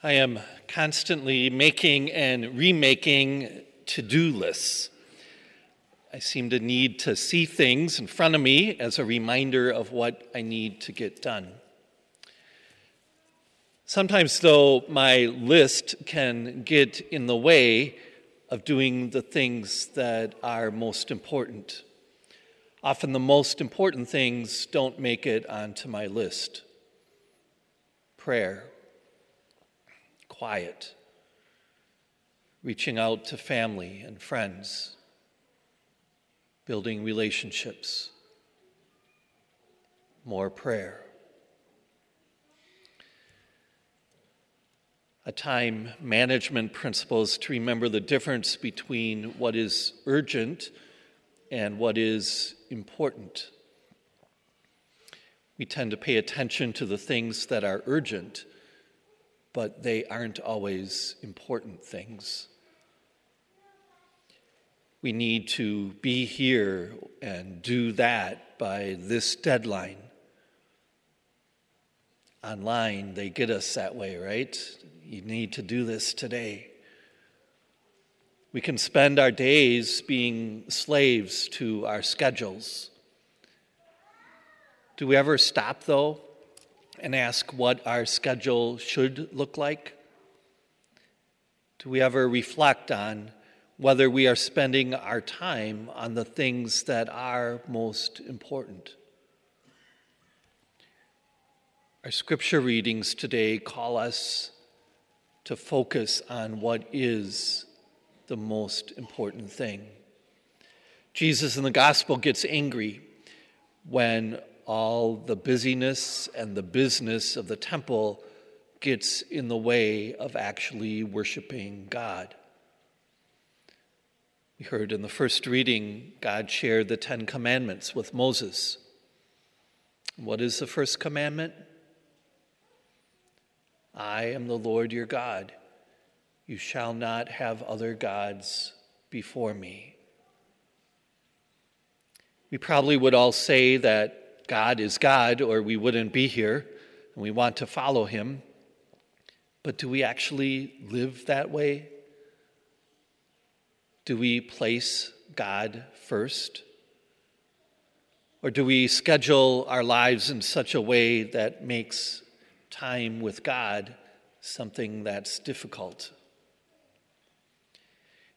I am constantly making and remaking to do lists. I seem to need to see things in front of me as a reminder of what I need to get done. Sometimes, though, my list can get in the way of doing the things that are most important. Often, the most important things don't make it onto my list prayer, quiet, reaching out to family and friends, building relationships, more prayer. A time management principle is to remember the difference between what is urgent and what is important. We tend to pay attention to the things that are urgent but they aren't always important things. We need to be here and do that by this deadline. Online, they get us that way, right? You need to do this today. We can spend our days being slaves to our schedules. Do we ever stop, though, and ask what our schedule should look like? Do we ever reflect on whether we are spending our time on the things that are most important? Our scripture readings today call us to focus on what is the most important thing. Jesus in the gospel gets angry when all the busyness and the business of the temple gets in the way of actually worshiping God. We heard in the first reading, God shared the Ten Commandments with Moses. What is the first commandment? I am the Lord your God. You shall not have other gods before me. We probably would all say that God is God, or we wouldn't be here, and we want to follow him. But do we actually live that way? Do we place God first? Or do we schedule our lives in such a way that makes time with God something that's difficult?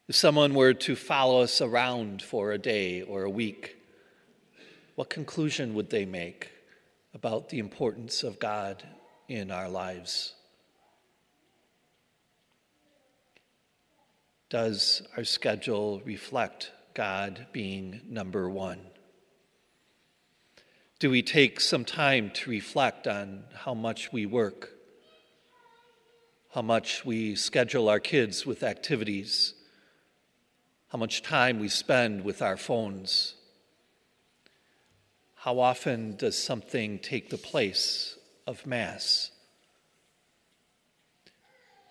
If someone were to follow us around for a day or a week, what conclusion would they make about the importance of God in our lives? Does our schedule reflect God being number one? Do we take some time to reflect on how much we work, how much we schedule our kids with activities, how much time we spend with our phones? How often does something take the place of Mass?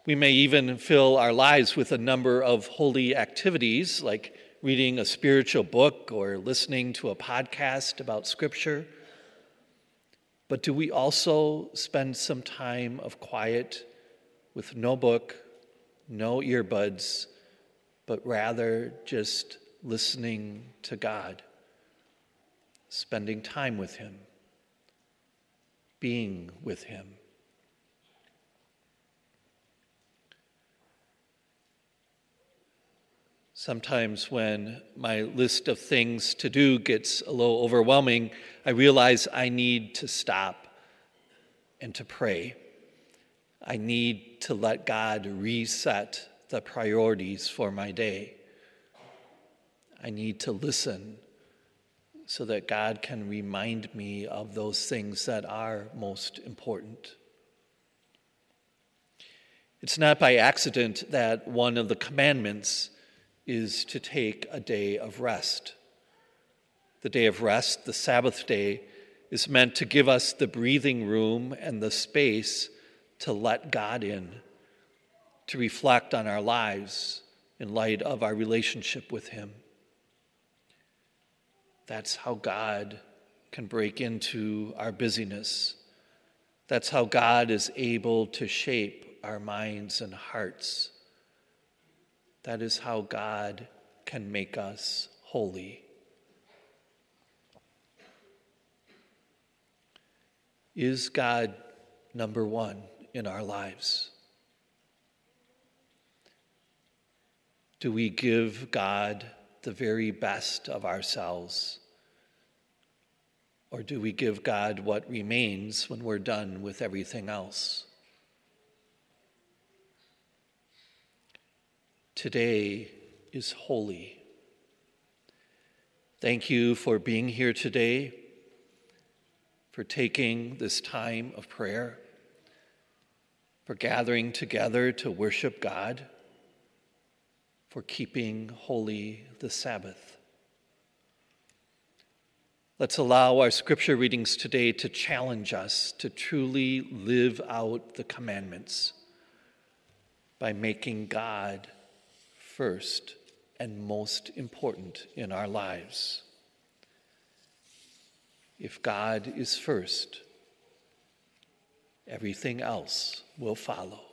We may even fill our lives with a number of holy activities like reading a spiritual book or listening to a podcast about Scripture. But do we also spend some time of quiet with no book, no earbuds, but rather just listening to God? Spending time with Him, being with Him. Sometimes, when my list of things to do gets a little overwhelming, I realize I need to stop and to pray. I need to let God reset the priorities for my day. I need to listen so that God can remind me of those things that are most important. It's not by accident that one of the commandments is to take a day of rest. The day of rest, the Sabbath day, is meant to give us the breathing room and the space to let God in, to reflect on our lives in light of our relationship with Him. That's how God can break into our busyness. That's how God is able to shape our minds and hearts. That is how God can make us holy. Is God number one in our lives? Do we give God the very best of ourselves? Or do we give God what remains when we're done with everything else? Today is holy. Thank you for being here today, for taking this time of prayer, for gathering together to worship God, for keeping holy the Sabbath. Let's allow our scripture readings today to challenge us to truly live out the commandments by making God first and most important in our lives. If God is first, everything else will follow.